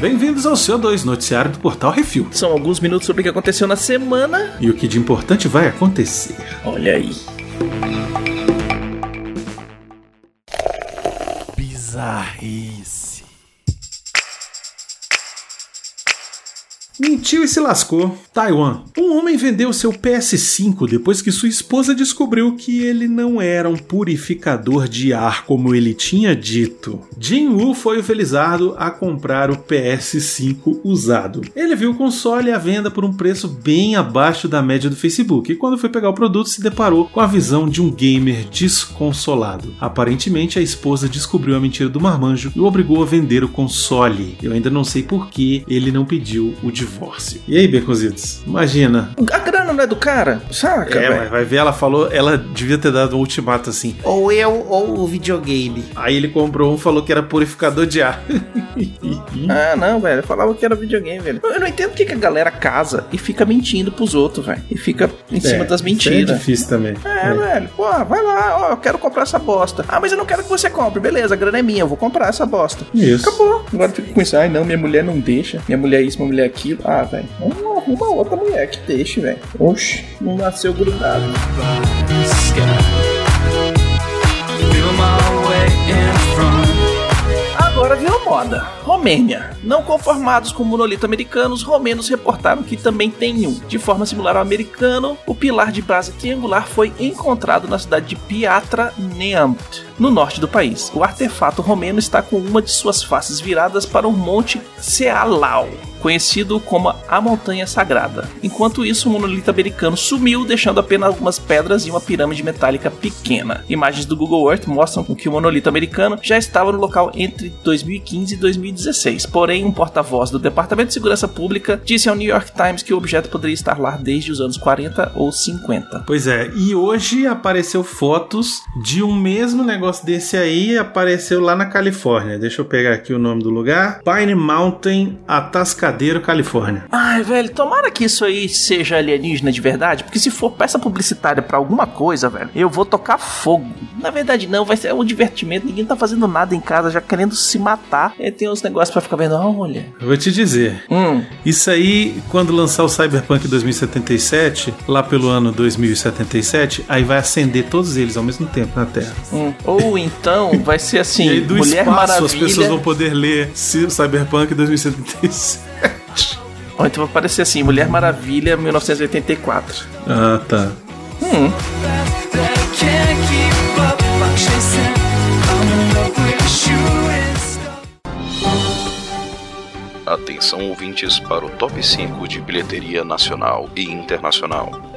Bem-vindos ao CO2, noticiário do Portal Refil. São alguns minutos sobre o que aconteceu na semana. E o que de importante vai acontecer. Olha aí. Bizarrice. Mentiu e se lascou. Taiwan. Um homem vendeu seu PS5 depois que sua esposa descobriu que ele não era um purificador de ar como ele tinha dito. Jin Woo foi o felizardo a comprar o PS5 usado. Ele viu o console à venda por um preço bem abaixo da média do Facebook e quando foi pegar o produto se deparou com a visão de um gamer desconsolado. Aparentemente a esposa descobriu a mentira do marmanjo e o obrigou a vender o console. Eu ainda não sei por que ele não pediu o divórcio divórcio. E aí, Beconzitos? Imagina. A grana não é do cara, saca? É, mas vai ver, ela falou, ela devia ter dado um ultimato assim. Ou eu ou o videogame. Aí ele comprou um falou que era purificador de ar. ah, não, velho. Falava que era videogame, velho. Eu não entendo porque que a galera casa e fica mentindo pros outros, velho. E fica em é, cima das mentiras. É difícil também. É, é, velho. Pô, vai lá, ó, eu quero comprar essa bosta. Ah, mas eu não quero que você compre. Beleza, a grana é minha, eu vou comprar essa bosta. Isso. Acabou. Agora fica com isso. Ai, não, minha mulher não deixa. Minha mulher é isso, minha mulher é aquilo. Ah, velho. Vamos arrumar outra mulher que deixe, velho. Oxi, não nasceu grudado. Agora virou moda. Romênia. Não conformados com o monolito americano, os romenos reportaram que também tem um. De forma similar ao americano, o pilar de base triangular foi encontrado na cidade de Piatra Neamt, no norte do país. O artefato romeno está com uma de suas faces viradas para o Monte Sealau, conhecido como a Montanha Sagrada. Enquanto isso, o monolito americano sumiu, deixando apenas algumas pedras e uma pirâmide metálica pequena. Imagens do Google Earth mostram que o monolito americano já estava no local entre 2015 e 2016. Porém, um porta-voz do Departamento de Segurança Pública disse ao New York Times que o objeto poderia estar lá desde os anos 40 ou 50. Pois é, e hoje apareceu fotos de um mesmo negócio desse aí, apareceu lá na Califórnia. Deixa eu pegar aqui o nome do lugar: Pine Mountain Atascadero Embarcadero, Califórnia. Ai, velho, tomara que isso aí seja alienígena de verdade, porque se for peça publicitária para alguma coisa, velho, eu vou tocar fogo. Na verdade, não, vai ser um divertimento, ninguém tá fazendo nada em casa, já querendo se matar. E tem uns negócios para ficar vendo, olha. Eu vou te dizer. Hum. Isso aí, quando lançar o Cyberpunk 2077, lá pelo ano 2077, aí vai acender todos eles ao mesmo tempo na Terra. Hum. Ou então vai ser assim, e aí, do Mulher espaço, Maravilha. As pessoas vão poder ler Cyberpunk 2077. Ou então vai aparecer assim, Mulher Maravilha 1984. Ah, tá. Hum. Atenção ouvintes para o top 5 de bilheteria nacional e internacional.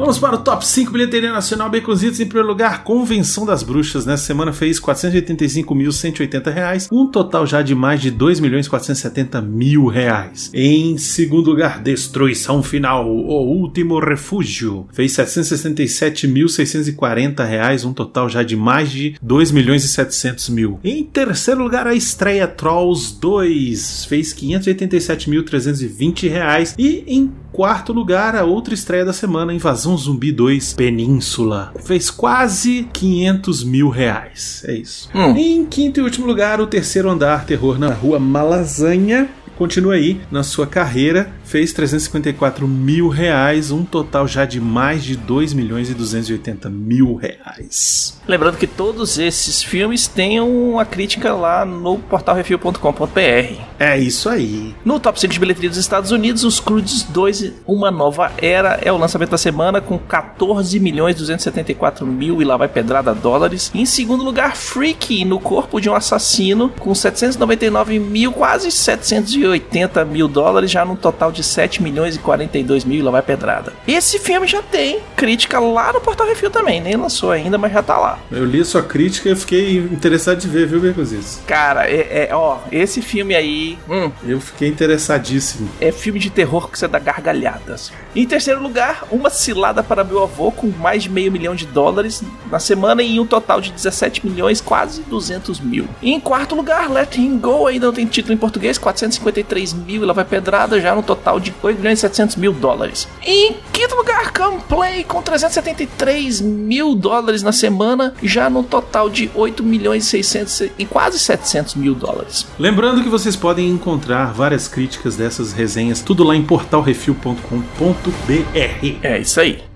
Vamos para o top 5 bilheteria nacional Baconzitos. Em primeiro lugar, Convenção das Bruxas. Nessa semana fez 485.180 reais, um total já de mais de R$ 2.470.000. mil reais. Em segundo lugar, Destruição Final, O Último Refúgio. Fez 767.640 reais, um total já de mais de R$ 2.700.000. mil. Em terceiro lugar, a estreia Trolls 2. Fez 587.320 reais. E em quarto lugar, a outra estreia da semana, Invasão Zumbi 2 Península. Fez quase 500 mil reais. É isso. Hum. Em quinto e último lugar, o terceiro andar, Terror na Rua Malasanha. Continua aí na sua carreira fez 354 mil reais, um total já de mais de 2 milhões e 280 mil reais. Lembrando que todos esses filmes têm uma crítica lá no portalrefil.com.br. É isso aí. No top 5 de bilheteria dos Estados Unidos, os Crudes 2, Uma Nova Era, é o lançamento da semana com 14 milhões 274 mil e lá vai pedrada dólares. Em segundo lugar, Freaky, no corpo de um assassino, com 799 mil, quase 780 mil dólares, já num total de de 7 milhões e 42 mil e lá vai pedrada. Esse filme já tem crítica lá no Portal Refil também, nem lançou ainda, mas já tá lá. Eu li a sua crítica e fiquei interessado de ver, viu, Bercositos? Cara, é, é, ó, esse filme aí. Hum, eu fiquei interessadíssimo. É filme de terror que você dá gargalhadas. Em terceiro lugar, Uma Cilada para Meu Avô, com mais de meio milhão de dólares na semana e um total de 17 milhões, quase 200 mil. E em quarto lugar, Let Him Go, ainda não tem título em português, 453 mil e lá vai pedrada, já no total total de 8 milhões e 700 mil dólares. Em quinto lugar, Camplay com 373 mil dólares na semana, já no total de 8 milhões e 600 e quase 700 mil dólares. Lembrando que vocês podem encontrar várias críticas dessas resenhas, tudo lá em portalrefil.com.br. É isso aí.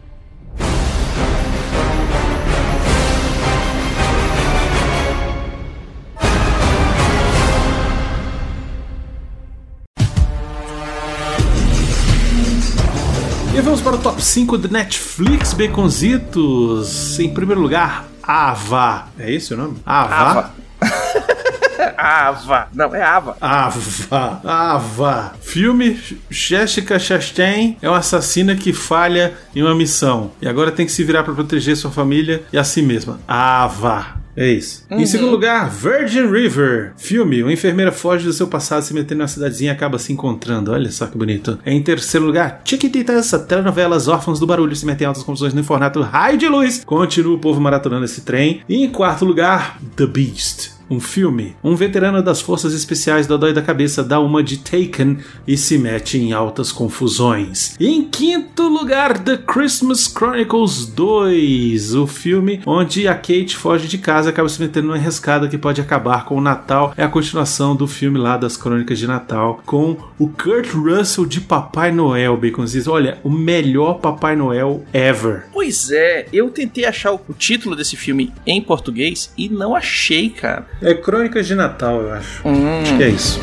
5 do Netflix, Baconzitos. Em primeiro lugar, Ava. É esse o nome? Ava. Ava. Ava. Não, é Ava. Ava. Ava. Filme Jessica Chastain é uma assassina que falha em uma missão. E agora tem que se virar para proteger sua família e a si mesma. Ava. É isso. Em segundo lugar, Virgin River. Filme. Uma enfermeira foge do seu passado, se metendo numa cidadezinha e acaba se encontrando. Olha só que bonito. Em terceiro lugar, Chiquititas, telenovelas órfãos do barulho se metem em altas confusões no formato raio de luz. Continua o povo maratonando esse trem. E em quarto lugar, The Beast um filme. Um veterano das forças especiais do Dói da Cabeça dá uma de Taken e se mete em altas confusões. E em quinto lugar, The Christmas Chronicles 2, o filme onde a Kate foge de casa e acaba se metendo numa enrascada que pode acabar com o Natal. É a continuação do filme lá das Crônicas de Natal com o Kurt Russell de Papai Noel, Baconzitos. Olha, o melhor Papai Noel ever. Pois é, eu tentei achar o título desse filme em português e não achei, cara. É Crônicas de Natal, eu acho. Hum. Acho que é isso.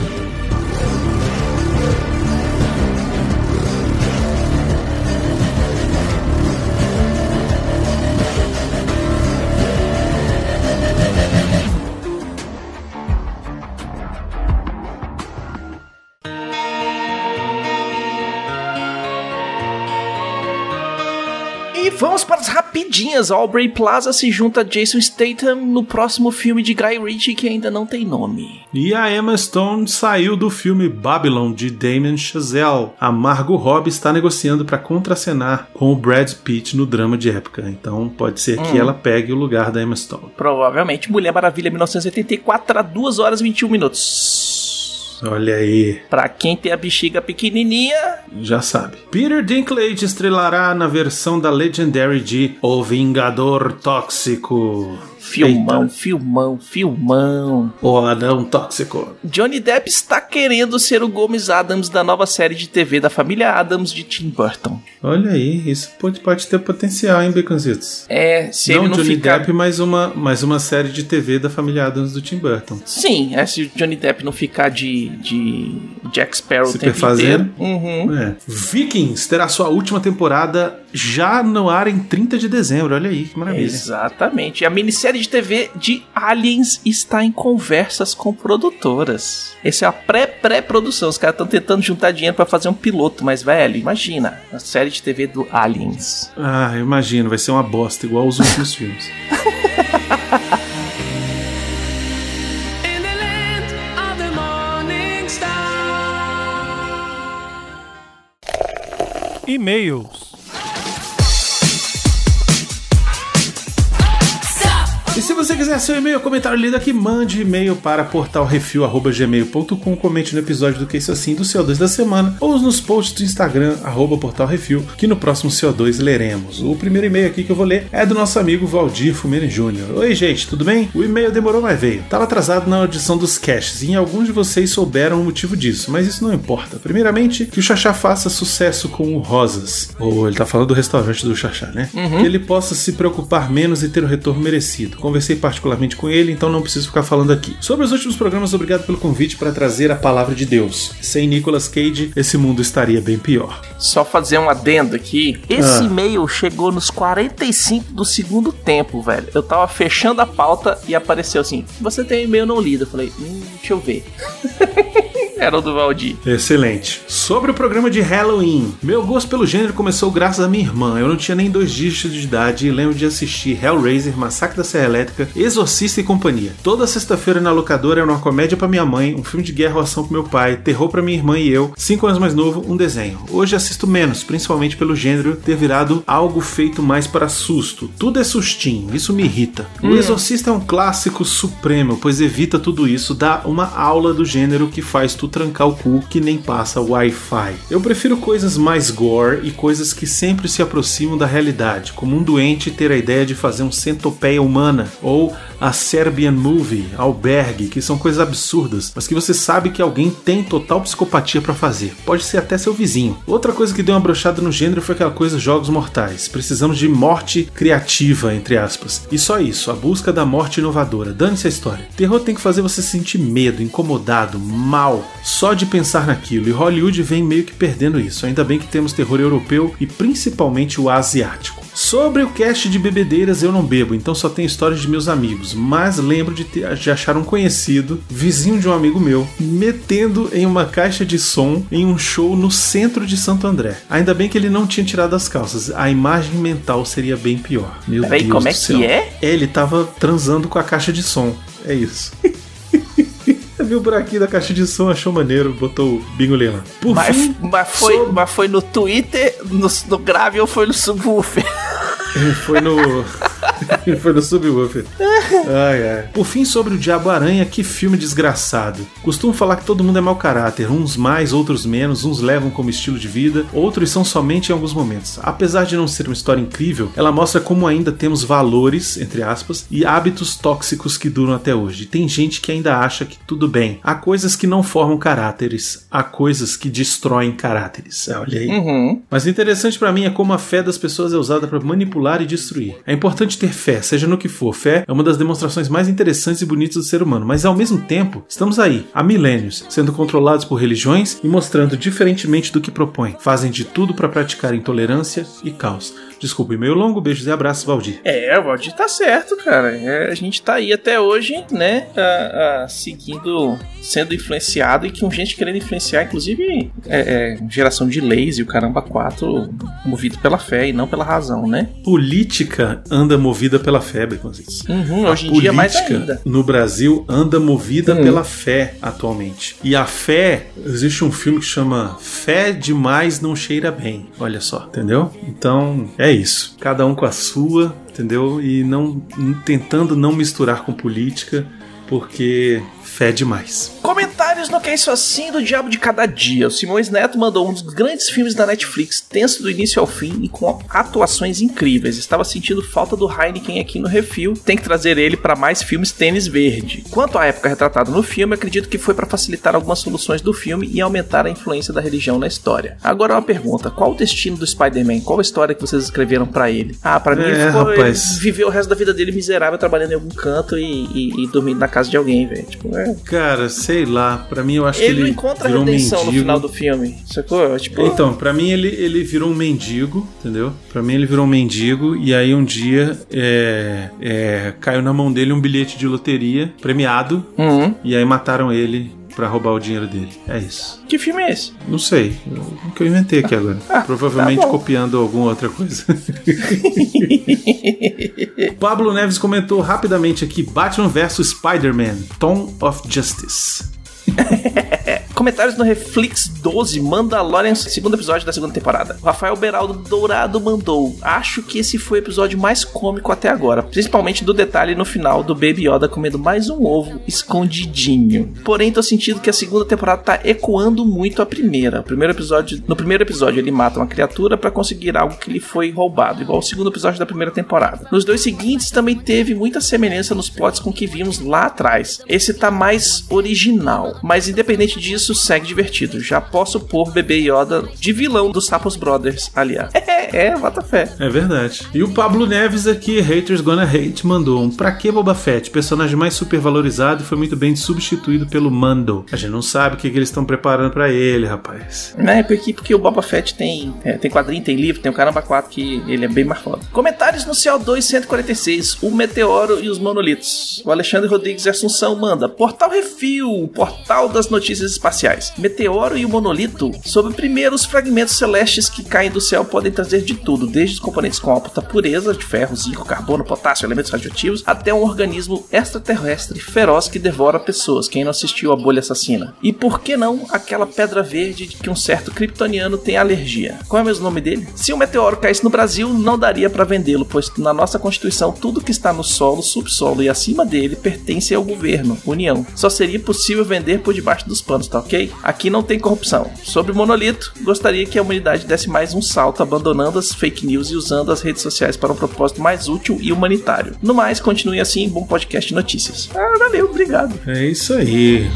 E vamos para as rapidinhas. Aubrey Plaza se junta a Jason Statham no próximo filme de Guy Ritchie que ainda não tem nome. E a Emma Stone saiu do filme Babylon de Damien Chazelle. A Margot Robbie está negociando para contracenar com o Brad Pitt no drama de época. Então pode ser que ela pegue o lugar da Emma Stone. Provavelmente Mulher Maravilha 1984 a 2 horas e 21 minutos. Olha aí, Pra quem tem a bexiga pequenininha, já sabe. Peter Dinklage estrelará na versão da Legendary de O Vingador Tóxico. Filmão, Eita. filmão, filmão. O Anão Tóxico. Johnny Depp está querendo ser o Gomes Adams da nova série de TV da família Adams de Tim Burton. Olha aí, isso pode, pode ter potencial, hein, Baconzitos? É, se não ele não Johnny ficar... Depp, mas uma, mais uma série de TV da família Adams do Tim Burton. Sim, é se o Johnny Depp não ficar de, de Jack Sparrow o Se tempo inteiro. Uhum. É. Vikings terá sua última temporada já no ar em 30 de dezembro. Olha aí, que maravilha. Exatamente. A minissérie de TV de Aliens está em conversas com produtoras. Essa é a pré-pré-produção. Os caras estão tentando juntar dinheiro para fazer um piloto, mas, velho, imagina. A série de TV do Aliens. Ah, eu imagino, vai ser uma bosta, igual os últimos filmes. E-mails. Sí, você quiser seu e-mail, comentário lido aqui, mande e-mail para portalrefil.gmail.com, comente no episódio do Que Isso Assim do CO2 da semana ou nos posts do Instagram, arroba portalrefil, que no próximo CO2 leremos. O primeiro e-mail aqui que eu vou ler é do nosso amigo Valdir Fumene Jr. Oi, gente, tudo bem? O e-mail demorou, mas veio. Tava atrasado na audição dos caches e alguns de vocês souberam o motivo disso, mas isso não importa. Primeiramente, que o Xaxá faça sucesso com o Rosas. Ou ele tá falando do restaurante do Xaxá, né? Que ele possa se preocupar menos e ter o retorno merecido. Conversei particularmente com ele, então não preciso ficar falando aqui. Sobre os últimos programas, obrigado pelo convite para trazer a palavra de Deus. Sem Nicolas Cage, esse mundo estaria bem pior. Só fazer um adendo aqui. Esse Ah. e-mail chegou nos 45 do segundo tempo, velho. Eu tava fechando a pauta e apareceu assim: Você tem e-mail não lido. Eu falei: Hum, deixa eu ver. Era o do Valdir. Excelente. Sobre o programa de Halloween. Meu gosto pelo gênero começou graças à minha irmã. Eu não tinha nem dois dígitos de idade e lembro de assistir Hellraiser, Massacre da Serra Elétrica, Exorcista e companhia. Toda sexta-feira na locadora era uma comédia pra minha mãe, um filme de guerra ou ação pro meu pai, terror pra minha irmã e eu, cinco anos mais novo, um desenho. Hoje assisto menos, principalmente pelo gênero ter virado algo feito mais para susto. Tudo é sustinho, isso me irrita. O Exorcista é um clássico supremo, pois evita tudo isso, dá uma aula do gênero que faz tudo trancar o cu que nem passa Wi-Fi. Eu prefiro coisas mais gore e coisas que sempre se aproximam da realidade, como um doente ter a ideia de fazer um centopeia humana ou a Serbian Movie, Albergue, que são coisas absurdas, mas que você sabe que alguém tem total psicopatia pra fazer. Pode ser até seu vizinho. Outra coisa que deu uma brochada no gênero foi aquela coisa jogos mortais. Precisamos de morte criativa, entre aspas. E só isso, a busca da morte inovadora. Dane-se a história. Terror tem que fazer você sentir medo, incomodado, mal, só de pensar naquilo. E Hollywood vem meio que perdendo isso. Ainda bem que temos terror europeu e principalmente o asiático. Sobre o cast de bebedeiras eu não bebo, então só tenho histórias de meus amigos, mas lembro de, ter, de achar um conhecido, vizinho de um amigo meu, metendo em uma caixa de som em um show no centro de Santo André. Ainda bem que ele não tinha tirado as calças, a imagem mental seria bem pior. Meu Peraí, Deus como é do céu. que é? Ele tava transando com a caixa de som. É isso. Viu o buraquinho da caixa de som, achou maneiro, botou o bingolim lá. Por Mas, fim, mas, foi, sobre- mas foi no Twitter, no, no grave ou foi no subwoofer? Foi no. Foi no subwoofer. Ai, ai. Por fim, sobre o Diabo Aranha, que filme desgraçado. Costumo falar que todo mundo é mau caráter, uns mais, outros menos, uns levam como estilo de vida, outros são somente em alguns momentos. Apesar de não ser uma história incrível, ela mostra como ainda temos valores, entre aspas, e hábitos tóxicos que duram até hoje. Tem gente que ainda acha que tudo bem. Há coisas que não formam caráteres, há coisas que destroem caráteres. Ah, Olha aí. Uhum. Mas o interessante pra mim é como a fé das pessoas é usada pra manipular e destruir. É importante ter fé, seja no que for. Fé é uma das demonstrações mais interessantes e bonitas do ser humano, mas ao mesmo tempo, estamos aí, há milênios, sendo controlados por religiões e mostrando diferentemente do que propõem. Fazem de tudo pra praticar intolerância e caos. Desculpe, meio longo, beijos e abraços, Valdir. É, o Valdir tá certo, cara. É, a gente tá aí até hoje, né? a- a- seguindo, sendo influenciado e com gente querendo influenciar, inclusive é, é, geração de leis e o caramba 4 movido pela fé e não pela razão, né? Política anda movida pela fé, Baconzitos. Uhum, hoje em dia mais política ainda. no Brasil anda movida Hum. pela fé atualmente. E a fé, existe um filme que chama Fé Demais Não Cheira Bem. Olha só, entendeu? Então é isso. Cada um com a sua, entendeu? E não tentando não misturar com política, porque fé demais. Comentários no Que É Isso Assim do Diabo de Cada Dia. O Simões Neto mandou um dos grandes filmes da Netflix, tenso do início ao fim e com atuações incríveis. Estava sentindo falta do Heineken aqui no Refil. Tem que trazer ele para mais filmes tênis verde. Quanto à época retratada no filme, acredito que foi para facilitar algumas soluções do filme e aumentar a influência da religião na história. Agora uma pergunta: qual o destino do Spider-Man? Qual a história que vocês escreveram para ele? Ah, para mim É, ele ficou, rapaz. ele viveu o resto da vida dele miserável trabalhando em algum canto e, e- e dormindo na casa de alguém, velho. Tipo, é, Cara, sei lá, pra mim eu acho ele que não ele encontra virou um redenção no mendigo. final do filme, sacou? Tipo, Então, pra mim ele, ele virou um mendigo, entendeu? Pra mim ele virou um mendigo e aí um dia é, é, caiu na mão dele um bilhete de loteria premiado uhum. e aí mataram ele pra roubar o dinheiro dele. É isso. que filme é esse? Não sei, o que eu inventei aqui agora. Provavelmente tá bom. copiando alguma outra coisa. Pablo Neves comentou rapidamente aqui: Batman vs Spider-Man, Tom of Justice. Comentários no Reflex 12, Mandalorian, segundo episódio da segunda temporada. Rafael Beraldo Dourado mandou. Acho que esse foi o episódio mais cômico até agora, principalmente do detalhe no final do Baby Yoda comendo mais um ovo escondidinho. Porém, tô sentindo que a segunda temporada tá ecoando muito a primeira. O primeiro episódio, no primeiro episódio ele mata uma criatura pra conseguir algo que lhe foi roubado, igual o segundo episódio da primeira temporada. Nos dois seguintes também teve muita semelhança nos plots com o que vimos lá atrás. Esse tá mais original, mas independente disso, segue divertido. Já posso pôr Bebê Yoda de vilão dos Sapos Brothers, aliás. É, é, bota fé. É verdade. E o Pablo Neves aqui, Haters Gonna Hate, mandou um Pra que Boba Fett? Personagem mais super valorizado e foi muito bem substituído pelo Mando. A gente não sabe o que, que eles estão preparando pra ele, rapaz. Né, porque, porque o Boba Fett tem, é, tem quadrinho, tem livro, tem o Caramba 4 que ele é bem mais foda. Comentários no CO2 146, o Meteoro e os Monolitos. O Alexandre Rodrigues Assunção manda Portal Refil, portal das notícias espaciais. Meteoro e o Monolito, sobre primeiros fragmentos celestes que caem do céu, podem trazer de tudo, desde os componentes com alta pureza de ferro, zinco, carbono, potássio, elementos radioativos, até um organismo extraterrestre feroz que devora pessoas. Quem não assistiu a Bolha Assassina? E por que não aquela pedra verde de que um certo kryptoniano tem alergia? Qual é o mesmo nome dele? Se um meteoro caísse no Brasil, não daria para vendê-lo, pois na nossa Constituição tudo que está no solo, subsolo e acima dele pertence ao governo, União. Só seria possível vender por debaixo dos panos, tá ok? Aqui não tem corrupção. Sobre o monolito, gostaria que a humanidade desse mais um salto, abandonando as fake news e usando as redes sociais para um propósito mais útil e humanitário. No mais, continue assim, bom podcast de notícias. Ah, valeu, obrigado. É isso aí.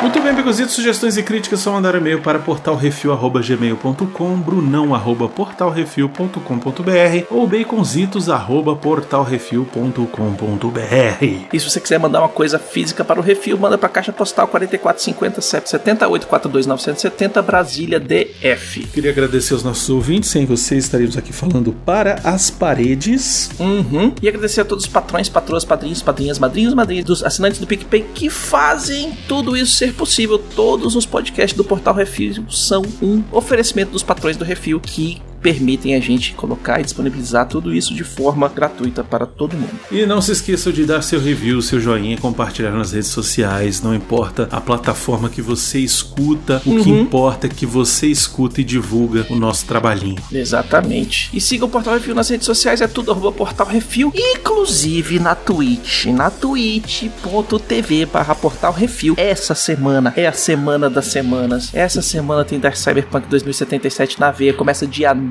Muito bem, Becositos, sugestões e críticas só mandar e-mail para portalrefil.gmail.com, brunão.portalrefil.com.br ou baconzitos.portalrefil.com.br. E se você quiser mandar uma coisa física para o refil, manda para a caixa postal 4450 770 842 970 Brasília DF. Queria agradecer aos nossos ouvintes, sem vocês estaríamos aqui falando para as paredes. Uhum. E agradecer a todos os patrões, patroas, padrinhos, padrinhas, madrinhos, madrinhas dos assinantes do PicPay que fazem tudo isso ser possível. Todos os podcasts do Portal Refil são um oferecimento dos patrões do Refil que permitem a gente colocar e disponibilizar tudo isso de forma gratuita para todo mundo. E não se esqueçam de dar seu review, seu joinha e compartilhar nas redes sociais. Não importa a plataforma que você escuta, o que importa é que você escuta e divulga o nosso trabalhinho. Exatamente. E siga o Portal Refil nas redes sociais, é tudo arroba Portal Refil, inclusive na Twitch, na twitch.tv barra Portal Refil. Essa semana é a semana das semanas. Essa semana tem Dark Cyberpunk 2077 na veia, começa dia 9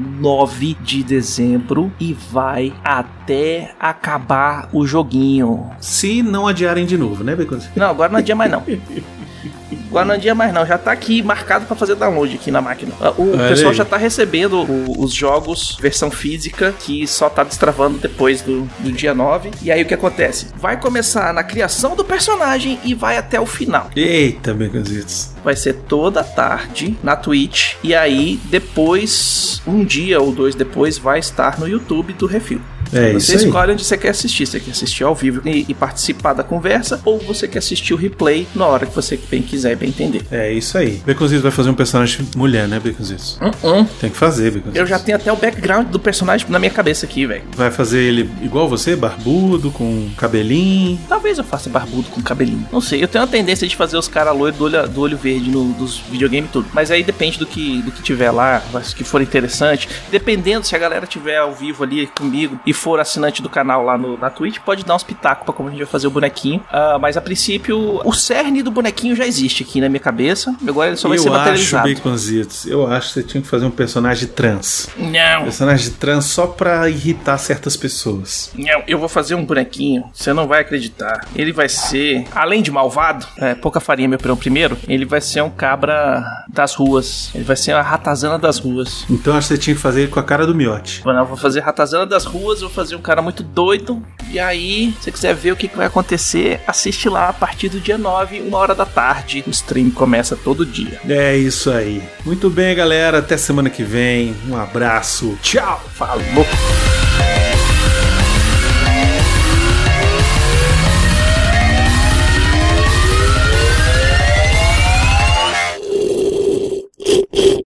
de dezembro e vai até acabar o joguinho. Se não adiarem de novo, né, Beconzitos? Não, agora não adia mais não. Agora não mais não, já tá aqui marcado pra fazer download aqui na máquina. O Olha pessoal aí. já tá recebendo o- os jogos versão física que só tá destravando depois do, do dia 9. E aí o que acontece? Vai começar na criação do personagem e vai até o final. Eita, Beconzitos. Vai ser toda tarde na Twitch e aí depois, um dia ou dois depois, vai estar no YouTube do Refil. É Você isso aí. escolhe onde você quer assistir. Você quer assistir ao vivo e, e participar da conversa, ou você quer assistir o replay na hora que você bem quiser e bem entender. É isso aí. Beconzitos vai fazer um personagem mulher, né, Beconzitos? Uh-uh. Tem que fazer, Beconzitos. Eu já tenho até o background do personagem na minha cabeça aqui, velho. Vai fazer ele igual você, barbudo, com cabelinho. Talvez eu faça barbudo com cabelinho. Não sei, eu tenho a tendência de fazer os caras loiros do olho, do olho verde no, dos videogames e tudo. Mas aí depende do que, do que tiver lá, mas que for interessante. Dependendo se a galera tiver ao vivo ali comigo e for assinante do canal lá no, na Twitch, pode dar uns pitacos pra como a gente vai fazer o bonequinho. Ah, mas a princípio, o cerne do bonequinho já existe aqui na minha cabeça. Agora ele só vai eu ser acho, materializado. Baconzitos, eu acho que você tinha que fazer um personagem trans. Não. Personagem trans só pra irritar certas pessoas. Não, eu vou fazer um bonequinho, você não vai acreditar. Ele vai ser, além de malvado, é, pouca farinha, meu perão primeiro, ele vai ser um cabra das ruas. Ele vai ser uma ratazana das ruas. Então acho que você tinha que fazer ele com a cara do miote. Mano, eu vou fazer ratazana das ruas, vou fazer um cara muito doido. E aí, se você quiser ver o que, que vai acontecer, assiste lá a partir do dia 9, uma hora da tarde. O stream começa todo dia. É isso aí. Muito bem, galera. Até semana que vem. Um abraço. Tchau. Falou!